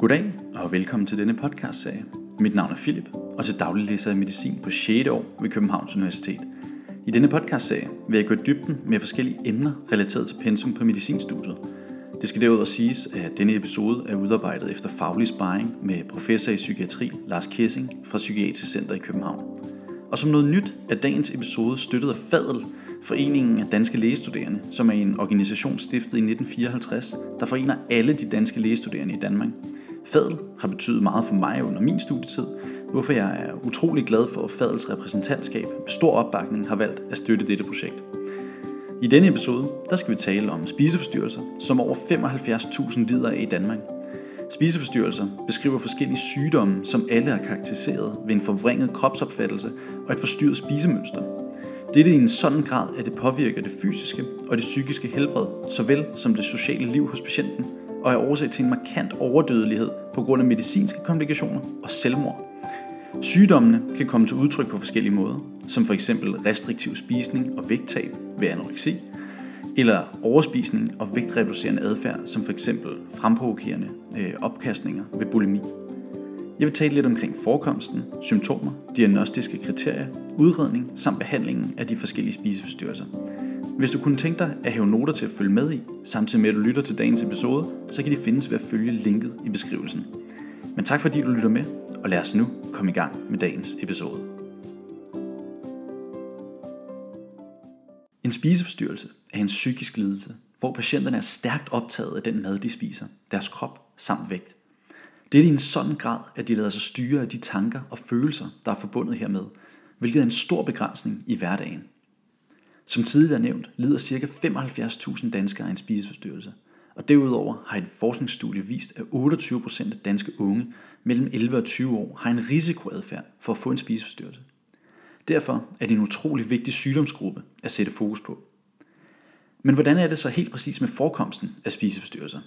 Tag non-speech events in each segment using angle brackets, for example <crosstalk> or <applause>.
Goddag og velkommen til denne podcastserie. Mit navn er Philip, og til daglig læser jeg medicin på 6. år ved Københavns Universitet. I denne podcastserie vil jeg gå i dybden med forskellige emner relateret til pensum på medicinstudiet. Det skal derudover siges, at denne episode er udarbejdet efter faglig sparring med professor i psykiatri Lars Kessing fra Psykiatrisk Center i København. Og som noget nyt er dagens episode støttet af FADEL, Foreningen af Danske Lægestuderende, som er en organisation stiftet i 1954, der forener alle de danske lægestuderende i Danmark. Fadel har betydet meget for mig under min studietid, hvorfor jeg er utrolig glad for, at Fadels repræsentantskab med stor opbakning har valgt at støtte dette projekt. I denne episode der skal vi tale om spiseforstyrrelser, som over 75.000 lider af i Danmark. Spiseforstyrrelser beskriver forskellige sygdomme, som alle er karakteriseret ved en forvrænget kropsopfattelse og et forstyrret spisemønster. Dette i en sådan grad, at det påvirker det fysiske og det psykiske helbred, såvel som det sociale liv hos patienten, og er årsag til en markant overdødelighed på grund af medicinske komplikationer og selvmord. Sygdommene kan komme til udtryk på forskellige måder, som for eksempel restriktiv spisning og vægttab ved anoreksi, eller overspisning og vægtreducerende adfærd, som for eksempel fremprovokerende øh, opkastninger ved bulimi. Jeg vil tale lidt omkring forekomsten, symptomer, diagnostiske kriterier, udredning samt behandlingen af de forskellige spiseforstyrrelser. Hvis du kunne tænke dig at have noter til at følge med i, samtidig med at du lytter til dagens episode, så kan de findes ved at følge linket i beskrivelsen. Men tak fordi du lytter med, og lad os nu komme i gang med dagens episode. En spiseforstyrrelse er en psykisk lidelse, hvor patienterne er stærkt optaget af den mad, de spiser, deres krop samt vægt. Det er i en sådan grad, at de lader sig styre af de tanker og følelser, der er forbundet hermed, hvilket er en stor begrænsning i hverdagen. Som tidligere nævnt, lider ca. 75.000 danskere af en spiseforstyrrelse, og derudover har et forskningsstudie vist, at 28% af danske unge mellem 11 og 20 år har en risikoadfærd for at få en spiseforstyrrelse. Derfor er det en utrolig vigtig sygdomsgruppe at sætte fokus på. Men hvordan er det så helt præcis med forekomsten af spiseforstyrrelser?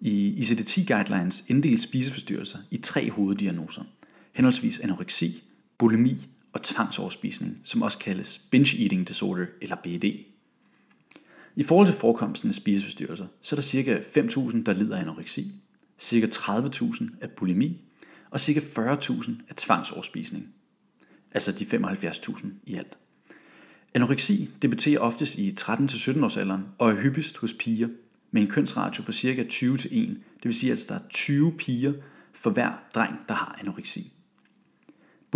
I ICD-10 guidelines inddeles spiseforstyrrelser i tre hoveddiagnoser, henholdsvis anoreksi, bulimi og tvangsoverspisning, som også kaldes binge eating disorder eller BED. I forhold til forekomsten af spiseforstyrrelser, så er der ca. 5.000, der lider af anoreksi, ca. 30.000 af bulimi og ca. 40.000 af tvangsoverspisning. Altså de 75.000 i alt. Anoreksi debuterer oftest i 13-17 års alderen og er hyppigst hos piger med en kønsratio på cirka 20 til 1. Det vil sige, at der er 20 piger for hver dreng, der har anoreksi.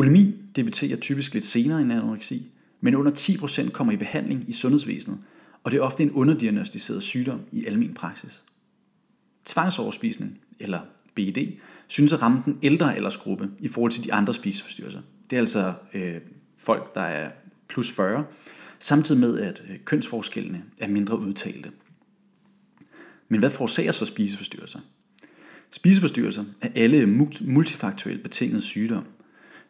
Bulimi debuterer typisk lidt senere end anoreksi, men under 10% kommer i behandling i sundhedsvæsenet, og det er ofte en underdiagnostiseret sygdom i almen praksis. Tvangsoverspisning, eller BED, synes at ramme den ældre aldersgruppe i forhold til de andre spiseforstyrrelser. Det er altså øh, folk, der er plus 40, samtidig med at øh, kønsforskellene er mindre udtalte. Men hvad forårsager så spiseforstyrrelser? Spiseforstyrrelser er alle multifaktuelt betingede sygdomme,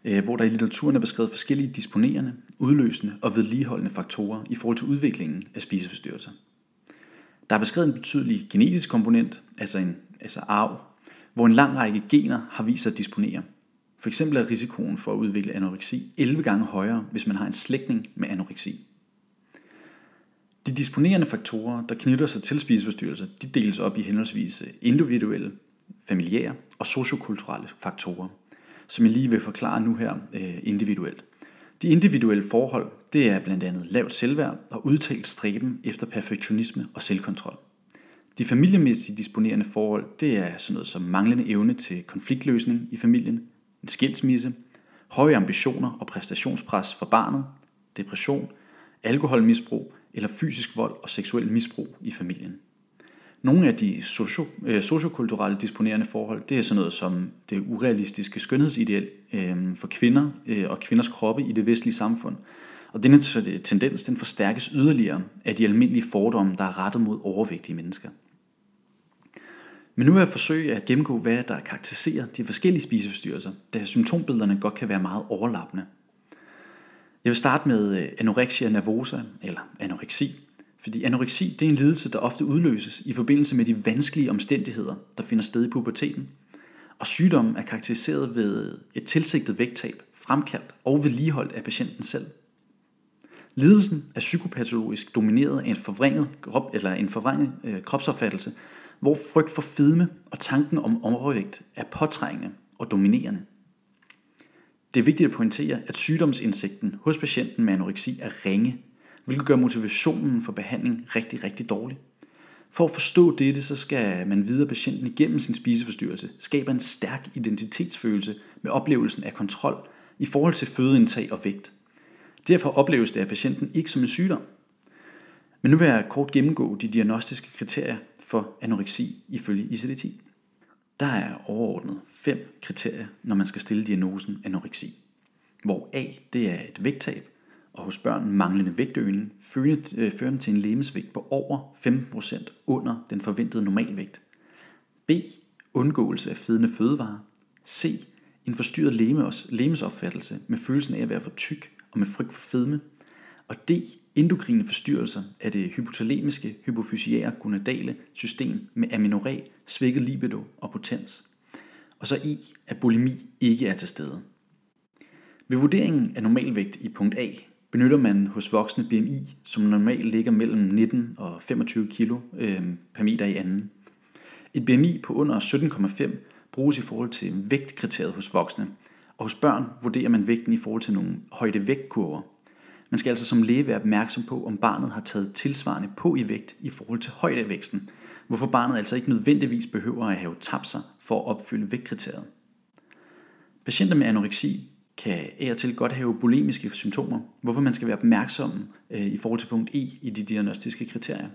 Øh, hvor der i litteraturen er beskrevet forskellige disponerende, udløsende og vedligeholdende faktorer i forhold til udviklingen af spiseforstyrrelser. Der er beskrevet en betydelig genetisk komponent, altså en altså arv, hvor en lang række gener har vist sig at disponere. For eksempel er risikoen for at udvikle anoreksi 11 gange højere, hvis man har en slægtning med anoreksi. De disponerende faktorer, der knytter sig til spiseforstyrrelser, de deles op i henholdsvis individuelle, familiære og sociokulturelle faktorer, som jeg lige vil forklare nu her øh, individuelt. De individuelle forhold, det er blandt andet lavt selvværd og udtalt stræben efter perfektionisme og selvkontrol. De familiemæssige disponerende forhold, det er sådan noget som manglende evne til konfliktløsning i familien, en skilsmisse, høje ambitioner og præstationspres for barnet, depression, alkoholmisbrug eller fysisk vold og seksuel misbrug i familien. Nogle af de socio, øh, sociokulturelle disponerende forhold, det er sådan noget som det urealistiske skønhedsideal øh, for kvinder øh, og kvinders kroppe i det vestlige samfund. Og denne tendens den forstærkes yderligere af de almindelige fordomme, der er rettet mod overvægtige mennesker. Men nu vil jeg forsøge at gennemgå, hvad der karakteriserer de forskellige spiseforstyrrelser, da symptombillederne godt kan være meget overlappende. Jeg vil starte med øh, anorexia nervosa, eller anoreksi. Fordi anoreksi det er en lidelse, der ofte udløses i forbindelse med de vanskelige omstændigheder, der finder sted i puberteten. Og sygdommen er karakteriseret ved et tilsigtet vægttab, fremkaldt og vedligeholdt af patienten selv. Lidelsen er psykopatologisk domineret af en forvrænget krop, eller en forvrænget øh, kropsopfattelse, hvor frygt for fedme og tanken om overvægt er påtrængende og dominerende. Det er vigtigt at pointere, at sygdomsindsigten hos patienten med anoreksi er ringe, hvilket gør motivationen for behandling rigtig, rigtig dårlig. For at forstå dette, så skal man vide, at patienten igennem sin spiseforstyrrelse skaber en stærk identitetsfølelse med oplevelsen af kontrol i forhold til fødeindtag og vægt. Derfor opleves det af patienten ikke som en sygdom. Men nu vil jeg kort gennemgå de diagnostiske kriterier for anoreksi ifølge ICD-10. Der er overordnet fem kriterier, når man skal stille diagnosen anoreksi. Hvor A det er et vægttab, og hos børn manglende vægtøgning, førende øh, til en lemesvægt på over 15% under den forventede normalvægt. B. Undgåelse af fedende fødevarer. C. En forstyrret lemesopfattelse med følelsen af at være for tyk og med frygt for fedme. Og D. Endokrine forstyrrelser af det hypotalamiske hypofysiære gonadale system med amenorræ, svækket libido og potens. Og så I. At bulimi ikke er til stede. Ved vurderingen af normalvægt i punkt A benytter man hos voksne BMI, som normalt ligger mellem 19 og 25 kg øh, per meter i anden. Et BMI på under 17,5 bruges i forhold til vægtkriteriet hos voksne, og hos børn vurderer man vægten i forhold til nogle højdevægtkurver. Man skal altså som læge være opmærksom på, om barnet har taget tilsvarende på i vægt i forhold til højdevæksten, hvorfor barnet altså ikke nødvendigvis behøver at have tabt sig for at opfylde vægtkriteriet. Patienter med anoreksi kan af og til godt have bulimiske symptomer, hvorfor man skal være opmærksom øh, i forhold til punkt E i de diagnostiske kriterier.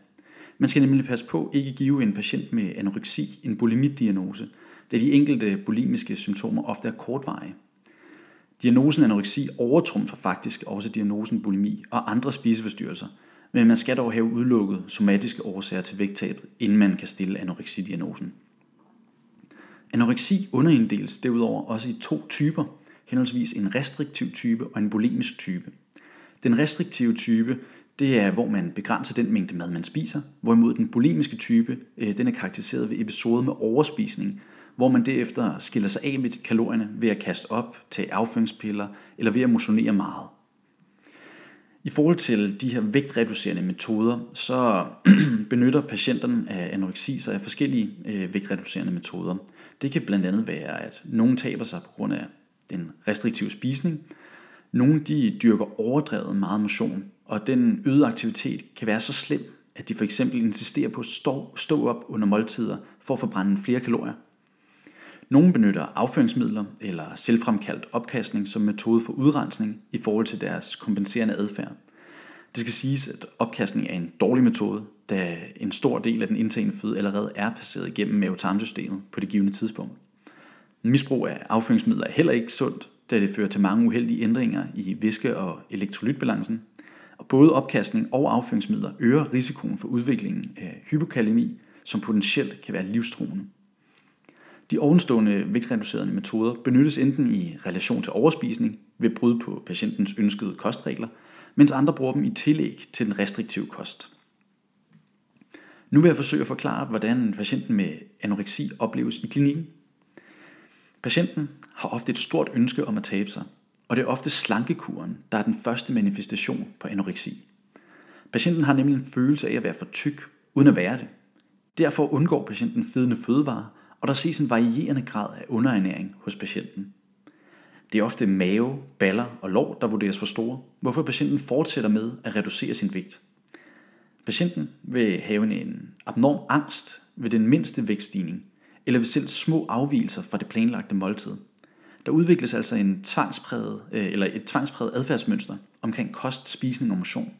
Man skal nemlig passe på ikke at give en patient med anoreksi en bulimidiagnose, da de enkelte bulimiske symptomer ofte er kortvarige. Diagnosen anoreksi overtrumfer faktisk også diagnosen bulimi og andre spiseforstyrrelser, men man skal dog have udelukket somatiske årsager til vægttabet, inden man kan stille anoreksidiagnosen. Anoreksi underinddeles derudover også i to typer, henholdsvis en restriktiv type og en bulimisk type. Den restriktive type, det er, hvor man begrænser den mængde mad, man spiser, hvorimod den bulimiske type, øh, den er karakteriseret ved episoder med overspisning, hvor man derefter skiller sig af med kalorierne ved at kaste op tage afføringspiller eller ved at motionere meget. I forhold til de her vægtreducerende metoder, så <clears throat> benytter patienterne af anoreksi sig af forskellige øh, vægtreducerende metoder. Det kan blandt andet være, at nogen taber sig på grund af den restriktive spisning. Nogle de dyrker overdrevet meget motion, og den øgede aktivitet kan være så slem, at de for eksempel insisterer på at stå, stå op under måltider for at forbrænde flere kalorier. Nogle benytter afføringsmidler eller selvfremkaldt opkastning som metode for udrensning i forhold til deres kompenserende adfærd. Det skal siges, at opkastning er en dårlig metode, da en stor del af den indtagende føde allerede er passeret igennem mavetarmsystemet på det givende tidspunkt. Misbrug af afføringsmidler er heller ikke sundt, da det fører til mange uheldige ændringer i væske- og elektrolytbalancen. Og både opkastning og afføringsmidler øger risikoen for udviklingen af hypokalemi, som potentielt kan være livstruende. De ovenstående vægtreducerende metoder benyttes enten i relation til overspisning ved brud på patientens ønskede kostregler, mens andre bruger dem i tillæg til den restriktive kost. Nu vil jeg forsøge at forklare, hvordan patienten med anoreksi opleves i klinikken. Patienten har ofte et stort ønske om at tabe sig, og det er ofte slankekuren, der er den første manifestation på anoreksi. Patienten har nemlig en følelse af at være for tyk, uden at være det. Derfor undgår patienten fedende fødevarer, og der ses en varierende grad af underernæring hos patienten. Det er ofte mave, baller og lår, der vurderes for store, hvorfor patienten fortsætter med at reducere sin vægt. Patienten vil have en abnorm angst ved den mindste vægtstigning, eller ved selv små afvielser fra det planlagte måltid. Der udvikles altså en tvangspræget, øh, eller et tvangspræget adfærdsmønster omkring kost, spisning og motion.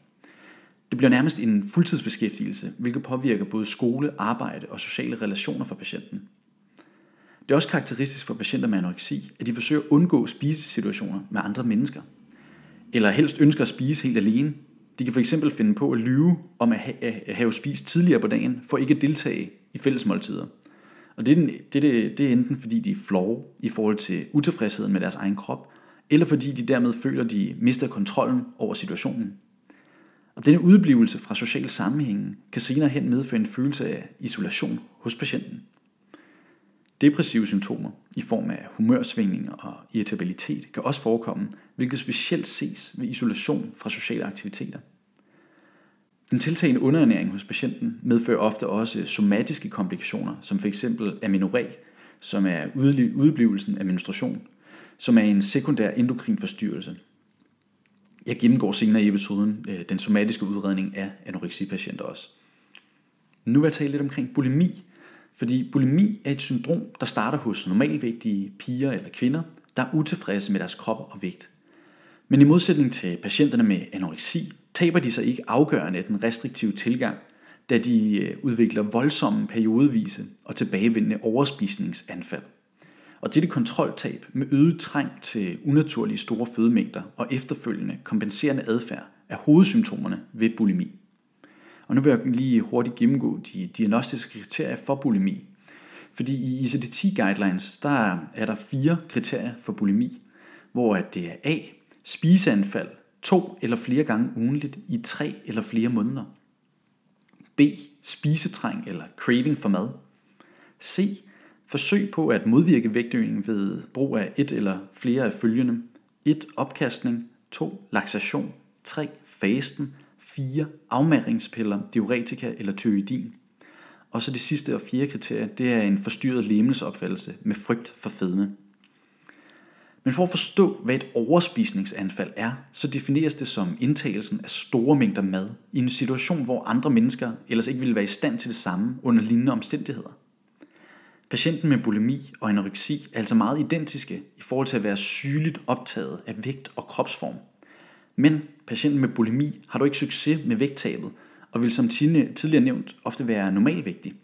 Det bliver nærmest en fuldtidsbeskæftigelse, hvilket påvirker både skole, arbejde og sociale relationer for patienten. Det er også karakteristisk for patienter med anoreksi, at de forsøger at undgå spisesituationer med andre mennesker. Eller helst ønsker at spise helt alene. De kan fx finde på at lyve om at have spist tidligere på dagen, for ikke at deltage i fællesmåltider. Og det er, det, det, det er enten fordi de er flove i forhold til utilfredsheden med deres egen krop, eller fordi de dermed føler, de mister kontrollen over situationen. Og denne udblivelse fra social sammenhæng kan senere hen medføre en følelse af isolation hos patienten. Depressive symptomer i form af humørsvingninger og irritabilitet kan også forekomme, hvilket specielt ses ved isolation fra sociale aktiviteter. Den tiltagende underernæring hos patienten medfører ofte også somatiske komplikationer, som f.eks. amenoré, som er udeblivelsen af menstruation, som er en sekundær endokrin forstyrrelse. Jeg gennemgår senere i episoden øh, den somatiske udredning af anoreksipatienter også. Nu vil jeg tale lidt omkring bulimi, fordi bulimi er et syndrom, der starter hos normalvægtige piger eller kvinder, der er utilfredse med deres krop og vægt. Men i modsætning til patienterne med anoreksi, taber de sig ikke afgørende af den restriktive tilgang, da de øh, udvikler voldsomme periodevise og tilbagevendende overspisningsanfald. Og dette kontroltab med øget træng til unaturlige store fødemængder og efterfølgende kompenserende adfærd er hovedsymptomerne ved bulimi. Og nu vil jeg lige hurtigt gennemgå de diagnostiske kriterier for bulimi. Fordi i ICD-10 guidelines, der er der fire kriterier for bulimi, hvor det er A, spiseanfald to eller flere gange ugenligt i tre eller flere måneder. B. Spisetræng eller craving for mad. C. Forsøg på at modvirke vægtøgning ved brug af et eller flere af følgende. 1. Opkastning. 2. Laxation. 3. Fasten. 4. Afmæringspiller, diuretika eller tyridin. Og så det sidste og fjerde kriterie, det er en forstyrret lemelsopfattelse med frygt for fedme. Men for at forstå, hvad et overspisningsanfald er, så defineres det som indtagelsen af store mængder mad i en situation, hvor andre mennesker ellers ikke ville være i stand til det samme under lignende omstændigheder. Patienten med bulimi og anoreksi er altså meget identiske i forhold til at være sygeligt optaget af vægt og kropsform. Men patienten med bulimi har dog ikke succes med vægttabet og vil som tidligere nævnt ofte være normalvægtig.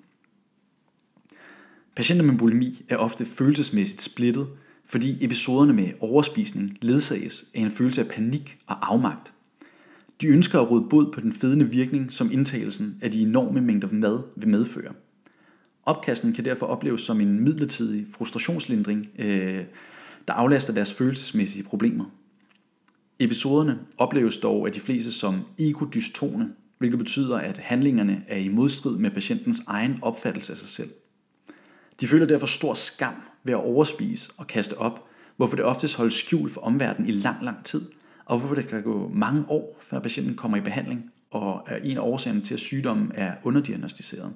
Patienter med bulimi er ofte følelsesmæssigt splittet, fordi episoderne med overspisning ledsages af en følelse af panik og afmagt. De ønsker at råde bod på den fedende virkning, som indtagelsen af de enorme mængder mad vil medføre. Opkasten kan derfor opleves som en midlertidig frustrationslindring, øh, der aflaster deres følelsesmæssige problemer. Episoderne opleves dog af de fleste som ekodystone, hvilket betyder, at handlingerne er i modstrid med patientens egen opfattelse af sig selv. De føler derfor stor skam ved at overspise og kaste op, hvorfor det oftest holdes skjult for omverdenen i lang, lang tid, og hvorfor det kan gå mange år, før patienten kommer i behandling, og er en af årsagerne til, at sygdommen er underdiagnostiseret.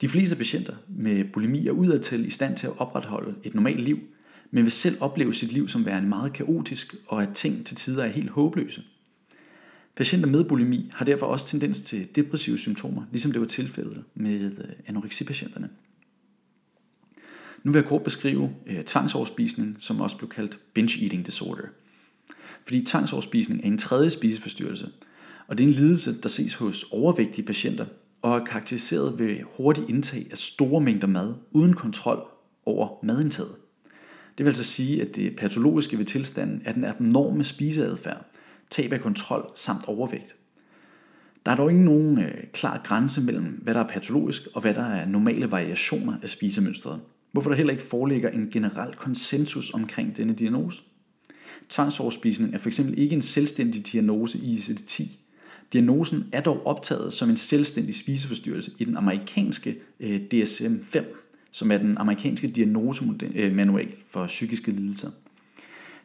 De fleste patienter med bulimi er udadtil i stand til at opretholde et normalt liv, men vil selv opleve sit liv som værende meget kaotisk, og at ting til tider er helt håbløse. Patienter med bulimi har derfor også tendens til depressive symptomer, ligesom det var tilfældet med øh, anoreksipatienterne. Nu vil jeg kort beskrive øh, tvangsoverspisning, som også blev kaldt binge eating disorder. Fordi tvangsoverspisning er en tredje spiseforstyrrelse, og det er en lidelse, der ses hos overvægtige patienter og er karakteriseret ved hurtig indtag af store mængder mad uden kontrol over madindtaget. Det vil altså sige, at det patologiske ved tilstanden er den abnorme spiseadfærd, tab af kontrol samt overvægt. Der er dog ikke nogen øh, klar grænse mellem, hvad der er patologisk og hvad der er normale variationer af spisemønstret. Hvorfor der heller ikke foreligger en generel konsensus omkring denne diagnose. Tvangsoverspisning er fx ikke en selvstændig diagnose i ICD-10. Diagnosen er dog optaget som en selvstændig spiseforstyrrelse i den amerikanske øh, DSM-5, som er den amerikanske diagnosemanual øh, for psykiske lidelser.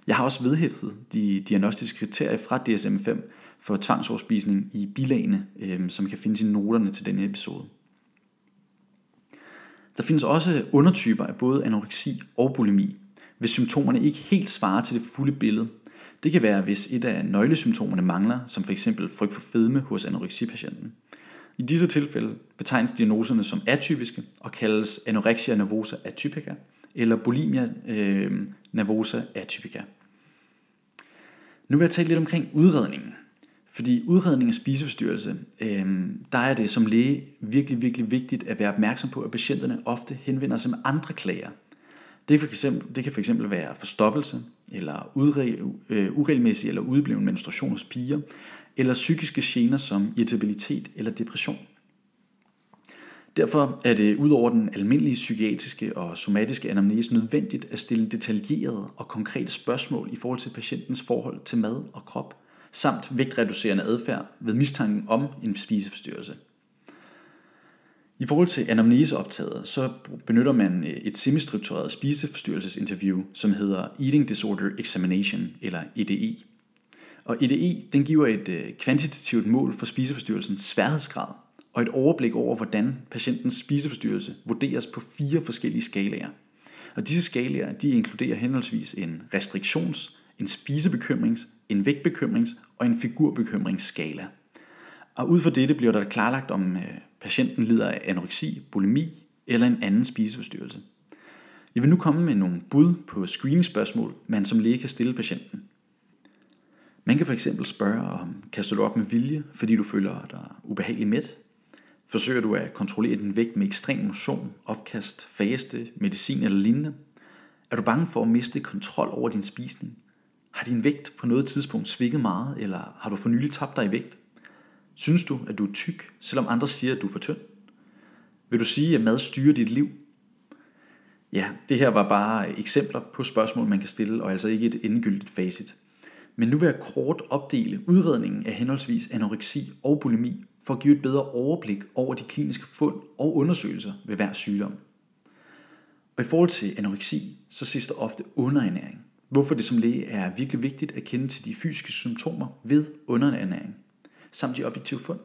Jeg har også vedhæftet de diagnostiske kriterier fra DSM-5 for tvangsoverspisning i bilagene, øh, som kan findes i noterne til denne episode. Der findes også undertyper af både anoreksi og bulimi, hvis symptomerne ikke helt svarer til det fulde billede. Det kan være, hvis et af nøglesymptomerne mangler, som f.eks. frygt for fedme hos anoreksipatienten. I disse tilfælde betegnes diagnoserne som atypiske og kaldes anorexia nervosa atypica eller bulimia øh, nervosa atypica. Nu vil jeg tale lidt omkring udredningen. Fordi udredning af spiseforstyrrelse, øh, der er det som læge virkelig, virkelig vigtigt at være opmærksom på, at patienterne ofte henvender sig med andre klager. Det, for eksempel, det kan fx være forstoppelse, eller udre, øh, uregelmæssig eller udebleven menstruation hos piger, eller psykiske gener som irritabilitet eller depression. Derfor er det ud over den almindelige psykiatriske og somatiske anamnese nødvendigt at stille detaljerede og konkrete spørgsmål i forhold til patientens forhold til mad og krop – samt vægtreducerende adfærd ved mistanken om en spiseforstyrrelse. I forhold til anamneseoptaget, så benytter man øh, et semistruktureret spiseforstyrrelsesinterview, som hedder Eating Disorder Examination, eller EDE. Og EDE den giver et øh, kvantitativt mål for spiseforstyrrelsens sværhedsgrad og et overblik over, hvordan patientens spiseforstyrrelse vurderes på fire forskellige skalaer. Og disse skalaer de inkluderer henholdsvis en restriktions-, en spisebekymrings-, en vægtbekymrings- og en figurbekymringsskala. Og ud fra dette bliver der klarlagt, om øh, patienten lider af anoreksi, bulimi eller en anden spiseforstyrrelse. Jeg vil nu komme med nogle bud på screeningspørgsmål, man som læge kan stille patienten. Man kan fx spørge om, kaster du op med vilje, fordi du føler dig ubehageligt mæt? Forsøger du at kontrollere din vægt med ekstrem motion, opkast, faste, medicin eller lignende? Er du bange for at miste kontrol over din spisning? Har din vægt på noget tidspunkt svinget meget, eller har du for nylig tabt dig i vægt? Synes du, at du er tyk, selvom andre siger, at du er for tynd? Vil du sige, at mad styrer dit liv? Ja, det her var bare eksempler på spørgsmål, man kan stille, og altså ikke et endegyldigt facit. Men nu vil jeg kort opdele udredningen af henholdsvis anoreksi og bulimi, for at give et bedre overblik over de kliniske fund og undersøgelser ved hver sygdom. Og i forhold til anoreksi, så ses der ofte underernæring, hvorfor det som læge er virkelig vigtigt at kende til de fysiske symptomer ved underernæring, samt de objektive fund.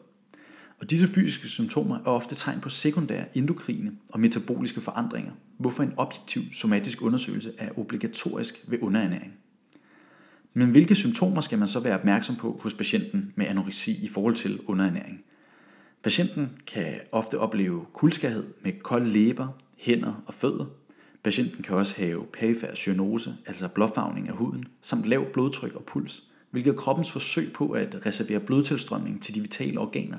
Og disse fysiske symptomer er ofte tegn på sekundære endokrine og metaboliske forandringer, hvorfor en objektiv somatisk undersøgelse er obligatorisk ved underernæring. Men hvilke symptomer skal man så være opmærksom på hos patienten med anoreksi i forhold til underernæring? Patienten kan ofte opleve kuldskærhed med kolde læber, hænder og fødder. Patienten kan også have perifær cyanose, altså blåfarvning af huden, samt lav blodtryk og puls, hvilket er kroppens forsøg på at reservere blodtilstrømning til de vitale organer.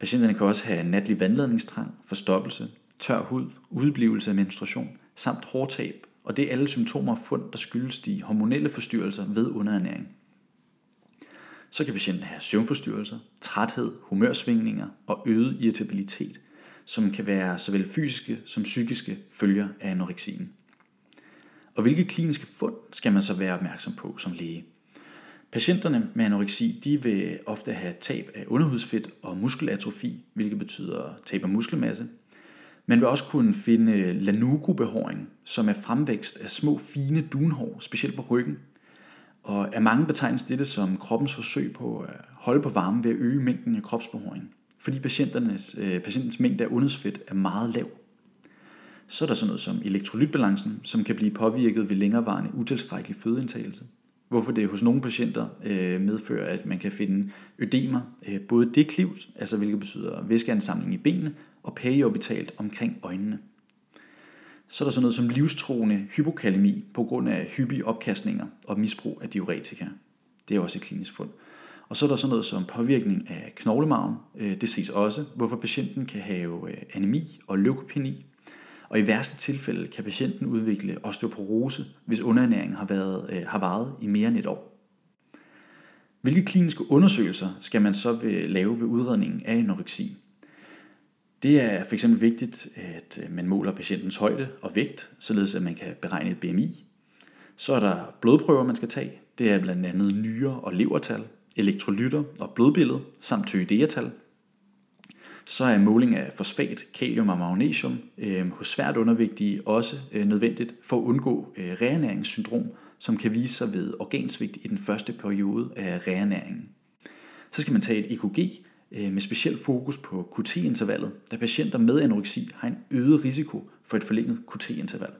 Patienterne kan også have natlig vandladningstrang, forstoppelse, tør hud, udblivelse af menstruation, samt hårtab, og det er alle symptomer og fund, der skyldes de hormonelle forstyrrelser ved underernæring. Så kan patienten have søvnforstyrrelser, træthed, humørsvingninger og øget irritabilitet, som kan være såvel fysiske som psykiske følger af anoreksien. Og hvilke kliniske fund skal man så være opmærksom på som læge? Patienterne med anoreksi de vil ofte have tab af underhudsfedt og muskelatrofi, hvilket betyder tab af muskelmasse. Man vil også kunne finde lanugo-behåring, som er fremvækst af små fine dunhår, specielt på ryggen, og af mange betegnes dette som kroppens forsøg på at holde på varme ved at øge mængden af kropsbehåring, fordi patienternes, øh, patientens mængde af undersfedt er meget lav. Så er der sådan noget som elektrolytbalancen, som kan blive påvirket ved længerevarende utilstrækkelig fødeindtagelse. Hvorfor det hos nogle patienter øh, medfører, at man kan finde ødemer, øh, både deklivt, altså hvilket betyder væskeansamling i benene, og periorbitalt omkring øjnene. Så er der sådan noget som livstruende hypokalemi på grund af hyppige opkastninger og misbrug af diuretika. Det er også et klinisk fund. Og så er der sådan noget som påvirkning af knoglemarven. Øh, det ses også, hvorfor patienten kan have øh, anemi og leukopeni. Og i værste tilfælde kan patienten udvikle osteoporose, hvis underernæringen har, været, øh, har varet i mere end et år. Hvilke kliniske undersøgelser skal man så lave ved udredningen af anoreksi? Det er fx vigtigt, at man måler patientens højde og vægt, således at man kan beregne et BMI. Så er der blodprøver, man skal tage. Det er blandt andet nyre- og levertal, elektrolytter og blodbillede, samt tyredeatal. Så er måling af fosfat, kalium og magnesium øh, hos svært undervægtige også øh, nødvendigt for at undgå øh, reernæringssyndrom, som kan vise sig ved organsvigt i den første periode af reernæringen. Så skal man tage et EKG, Øh, med speciel fokus på QT-intervallet, da patienter med anoreksi har en øget risiko for et forlænget QT-interval.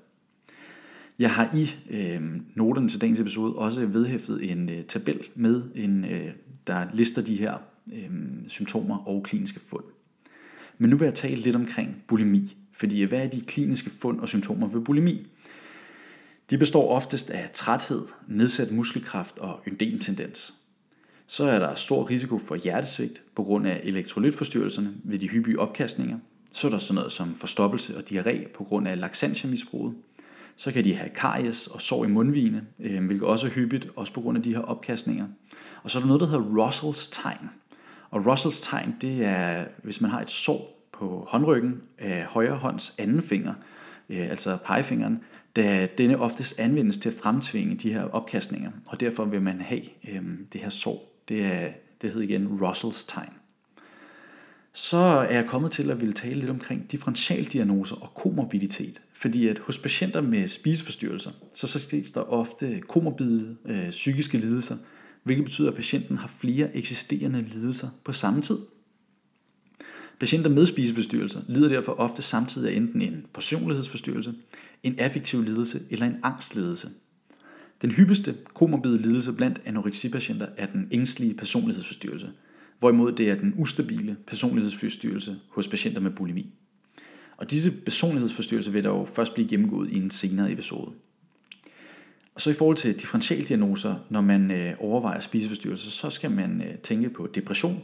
Jeg har i øh, noterne til dagens episode også vedhæftet en øh, tabel med, en, øh, der lister de her øh, symptomer og kliniske fund. Men nu vil jeg tale lidt omkring bulimi, fordi hvad er de kliniske fund og symptomer ved bulimi? De består oftest af træthed, nedsat muskelkraft og ødemtendens så er der stor risiko for hjertesvigt på grund af elektrolytforstyrrelserne ved de hyppige opkastninger. Så er der sådan noget som forstoppelse og diarré på grund af laxantiamisbruget. Så kan de have karies og sår i mundvigene, øh, hvilket også er hyppigt, også på grund af de her opkastninger. Og så er der noget, der hedder Russells tegn. Og Russells tegn, det er, hvis man har et sår på håndryggen af højre hånds anden finger, øh, altså pegefingeren, da denne oftest anvendes til at fremtvinge de her opkastninger, og derfor vil man have øh, det her sår det, er, det hedder igen Russells tegn. Så er jeg kommet til at ville tale lidt omkring differentialdiagnoser og komorbiditet. Fordi at hos patienter med spiseforstyrrelser, så, så ses der ofte komorbide øh, psykiske lidelser, hvilket betyder, at patienten har flere eksisterende lidelser på samme tid. Patienter med spiseforstyrrelser lider derfor ofte samtidig af enten en personlighedsforstyrrelse, en affektiv lidelse eller en angstlidelse. Den hyppigste komorbide lidelse blandt anoreksipatienter er den ængstlige personlighedsforstyrrelse, hvorimod det er den ustabile personlighedsforstyrrelse hos patienter med bulimi. Og disse personlighedsforstyrrelser vil dog først blive gennemgået i en senere episode. Og så i forhold til differentialdiagnoser, når man øh, overvejer spiseforstyrrelser, så skal man øh, tænke på depression.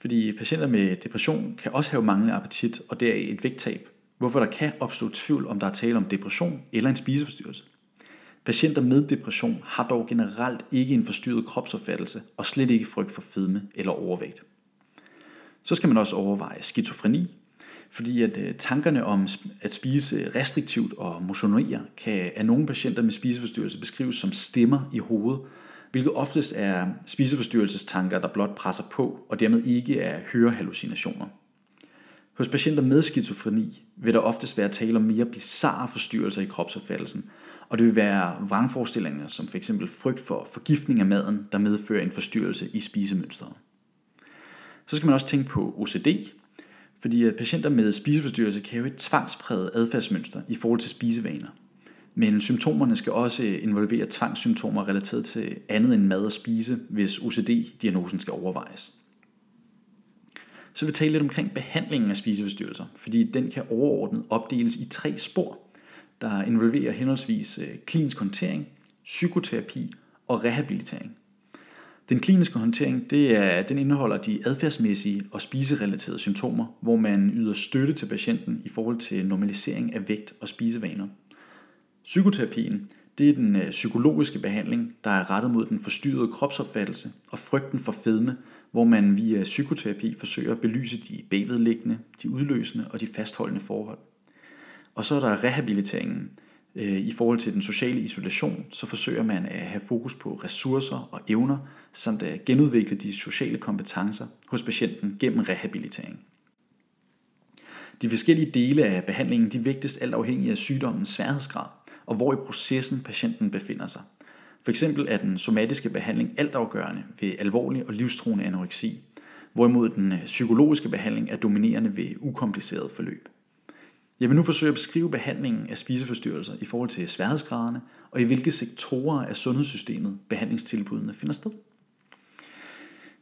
Fordi patienter med depression kan også have manglende appetit, og deraf et vægttab, hvorfor der kan opstå tvivl, om der er tale om depression eller en spiseforstyrrelse. Patienter med depression har dog generelt ikke en forstyrret kropsopfattelse og slet ikke frygt for fedme eller overvægt. Så skal man også overveje skizofreni, fordi at øh, tankerne om at spise restriktivt og motionere kan af nogle patienter med spiseforstyrrelse beskrives som stemmer i hovedet, hvilket oftest er spiseforstyrrelsestanker, der blot presser på, og dermed ikke er hørehallucinationer. Hos patienter med skizofreni vil der oftest være tale om mere bizarre forstyrrelser i kropsopfattelsen, og det vil være vrangforestillinger som f.eks. frygt for forgiftning af maden, der medfører en forstyrrelse i spisemønstret. Så skal man også tænke på OCD, fordi øh, patienter med spiseforstyrrelse kan have et tvangspræget adfærdsmønster i forhold til spisevaner. Men symptomerne skal også øh, involvere tvangssymptomer relateret til andet end mad og spise, hvis OCD-diagnosen skal overvejes. Så vil vi tale lidt omkring behandlingen af spiseforstyrrelser, fordi den kan overordnet opdeles i tre spor, der involverer henholdsvis øh, klinisk håndtering, psykoterapi og rehabilitering. Den kliniske håndtering det er, den indeholder de adfærdsmæssige og spiserelaterede symptomer, hvor man yder støtte til patienten i forhold til normalisering af vægt og spisevaner. Psykoterapien det er den øh, psykologiske behandling, der er rettet mod den forstyrrede kropsopfattelse og frygten for fedme, hvor man via psykoterapi forsøger at belyse de bagvedliggende, de udløsende og de fastholdende forhold. Og så er der rehabiliteringen. Øh, I forhold til den sociale isolation, så forsøger man at have fokus på ressourcer og evner, samt at genudvikle de sociale kompetencer hos patienten gennem rehabilitering. De forskellige dele af behandlingen de vægtes alt afhængig af sygdommens sværhedsgrad og hvor i processen patienten befinder sig. For eksempel er den somatiske behandling altafgørende ved alvorlig og livstruende anoreksi, hvorimod den øh, psykologiske behandling er dominerende ved ukompliceret forløb. Jeg vil nu forsøge at beskrive behandlingen af spiseforstyrrelser i forhold til sværhedsgraderne og i hvilke sektorer af sundhedssystemet behandlingstilbudene finder sted.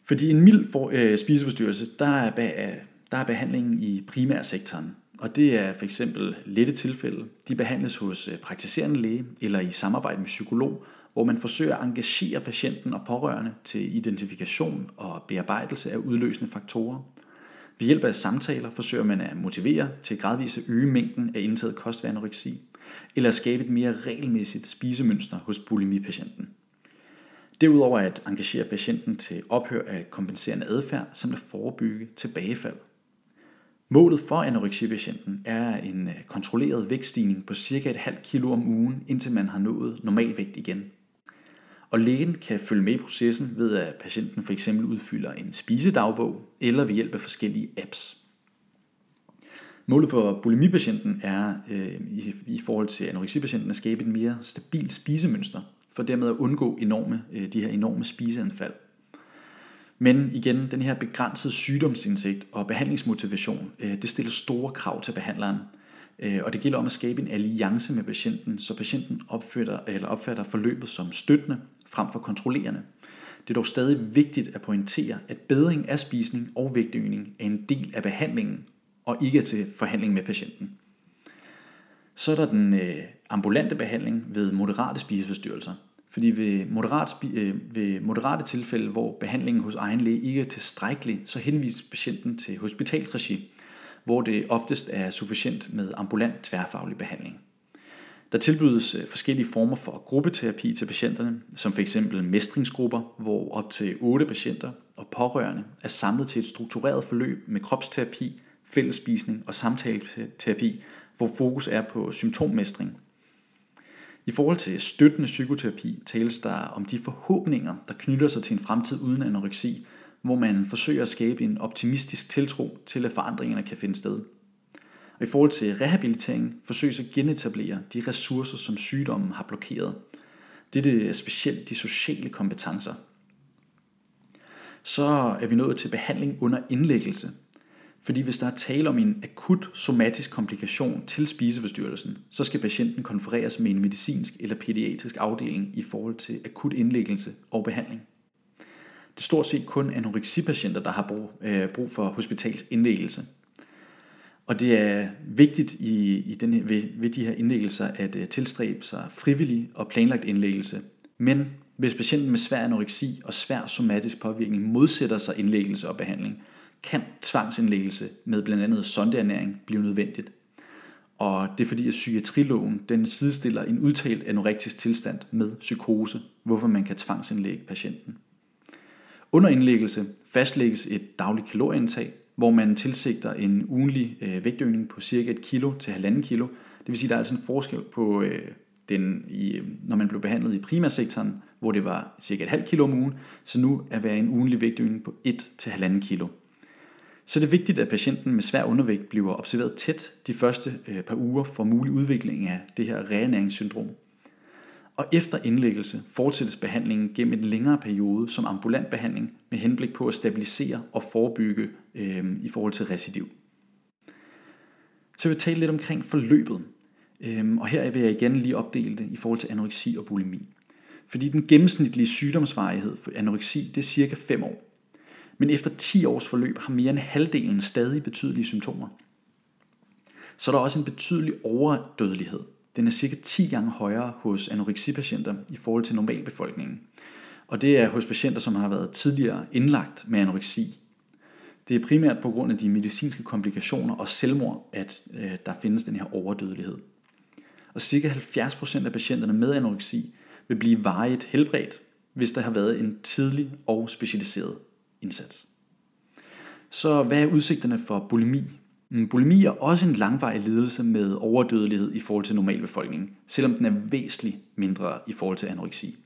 Fordi en mild for, øh, spiseforstyrrelse, der er, der er behandlingen i primærsektoren, og det er for eksempel lette tilfælde. De behandles hos øh, praktiserende læge eller i samarbejde med psykolog, hvor man forsøger at engagere patienten og pårørende til identifikation og bearbejdelse af udløsende faktorer. Ved hjælp af samtaler forsøger man at motivere til gradvist at øge mængden af indtaget kost ved anoreksi, eller at skabe et mere regelmæssigt spisemønster hos bulimipatienten. Derudover at engagere patienten til ophør af kompenserende adfærd, samt at forebygge tilbagefald. Målet for anoreksipatienten er en øh, kontrolleret vægtstigning på cirka et halvt kilo om ugen, indtil man har nået normalvægt igen. Og lægen kan følge med i processen ved, at patienten for eksempel udfylder en spisedagbog eller ved hjælp af forskellige apps. Målet for bulimipatienten er øh, i, i forhold til anoreksipatienten at skabe et mere stabilt spisemønster, for dermed at undgå enorme, øh, de her enorme spiseanfald. Men igen, den her begrænsede sygdomsindsigt og behandlingsmotivation, øh, det stiller store krav til behandleren. Øh, og det gælder om at skabe en alliance med patienten, så patienten opfatter, eller opfatter forløbet som støttende frem for kontrollerende. Det er dog stadig vigtigt at pointere, at bedring af spisning og vægtøgning er en del af behandlingen, og ikke til forhandling med patienten. Så er der den øh, ambulante behandling ved moderate spiseforstyrrelser. Fordi ved, moderat, øh, ved moderate tilfælde, hvor behandlingen hos egen læge ikke er tilstrækkelig, så henvises patienten til hospitalsregi, hvor det oftest er sufficient med ambulant tværfaglig behandling. Der tilbydes øh, forskellige former for gruppeterapi til patienterne, som f.eks. mestringsgrupper, hvor op til 8 patienter og pårørende er samlet til et struktureret forløb med kropsterapi, fællesspisning og samtaleterapi, hvor fokus er på symptommestring i forhold til støttende psykoterapi tales der om de forhåbninger, der knytter sig til en fremtid uden anoreksi, hvor man forsøger at skabe en optimistisk tiltro til, at forandringerne kan finde sted. Og i forhold til rehabilitering forsøges at genetablere de ressourcer, som sygdommen har blokeret. Det er specielt de sociale kompetencer. så er vi nået til behandling under indlæggelse. Fordi hvis der er tale om en akut somatisk komplikation til spiseforstyrrelsen, så skal patienten konfereres med en medicinsk eller pædiatrisk afdeling i forhold til akut indlæggelse og behandling. Det er stort set kun anoreksipatienter, der har brug, øh, brug for hospitalsindlæggelse. Og det er vigtigt i, i den, ved, ved de her indlæggelser at øh, tilstræbe sig frivillig og planlagt indlæggelse. Men hvis patienten med svær anoreksi og svær somatisk påvirkning modsætter sig indlæggelse og behandling, kan tvangsindlæggelse med blandt andet sondeernæring blive nødvendigt. Og det er fordi, at psykiatriloven den sidestiller en udtalt anorektisk tilstand med psykose, hvorfor man kan tvangsindlægge patienten. Under indlæggelse fastlægges et dagligt kalorieindtag, hvor man tilsigter en ugenlig øh, vægtøgning på cirka 1 kilo til 1,5 kilo. Det vil sige, at der er altså en forskel på øh, den, i, øh, når man blev behandlet i primærsektoren, hvor det var cirka et halvt kilo om ugen, så nu er være en ugenlig vægtøgning på 1 til 1,5 kilo. Så det er vigtigt, at patienten med svær undervægt bliver observeret tæt de første øh, par uger for mulig udvikling af det her reernæringssyndrom. Og efter indlæggelse fortsættes behandlingen gennem en længere periode som ambulant behandling med henblik på at stabilisere og forebygge øh, i forhold til recidiv. Så jeg vil tale lidt omkring forløbet. Øh, og her vil jeg igen lige opdele det i forhold til anoreksi og bulimi. Fordi den gennemsnitlige sygdomsvarighed for anoreksi det er cirka 5 år. Men efter 10 års forløb har mere end halvdelen stadig betydelige symptomer. Så er der også en betydelig overdødelighed. Den er cirka 10 gange højere hos anoreksipatienter i forhold til normalbefolkningen. Og det er hos patienter, som har været tidligere indlagt med anoreksi. Det er primært på grund af de medicinske komplikationer og selvmord, at øh, der findes den her overdødelighed. Og cirka 70% af patienterne med anoreksi vil blive varigt helbredt, hvis der har været en tidlig og specialiseret indsats. Så hvad er udsigterne for bulimi? Mm, bulimi er også en langvarig lidelse med overdødelighed i forhold til normalbefolkningen, selvom den er væsentligt mindre i forhold til anoreksi.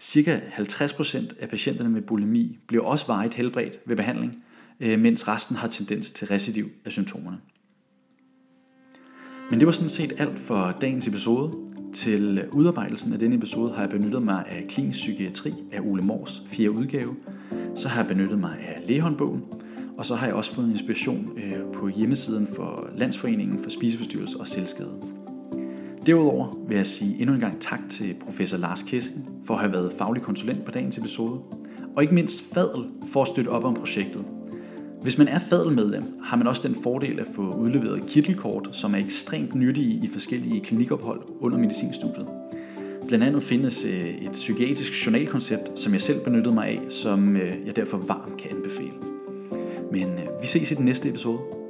Cirka 50% af patienterne med bulimi bliver også varigt helbredt ved behandling, øh, mens resten har tendens til recidiv af symptomerne. Men det var sådan set alt for dagens episode. Til udarbejdelsen af denne episode har jeg benyttet mig af klinisk psykiatri af Ole Mors 4. udgave. Så har jeg benyttet mig af lægehåndbogen, og så har jeg også fået inspiration øh, på hjemmesiden for Landsforeningen for Spiseforstyrrelse og Selvskade. Derudover vil jeg sige endnu en gang tak til professor Lars Kessing for at have været faglig konsulent på dagens episode, og ikke mindst Fadel for at støtte op om projektet. Hvis man er fadelmedlem, har man også den fordel at få udleveret kittelkort, som er ekstremt nyttige i forskellige klinikophold under medicinstudiet. Blandt andet findes øh, et psykiatrisk journalkoncept, som jeg selv benyttede mig af, som øh, jeg derfor varmt kan anbefale. Men øh, vi ses i den næste episode.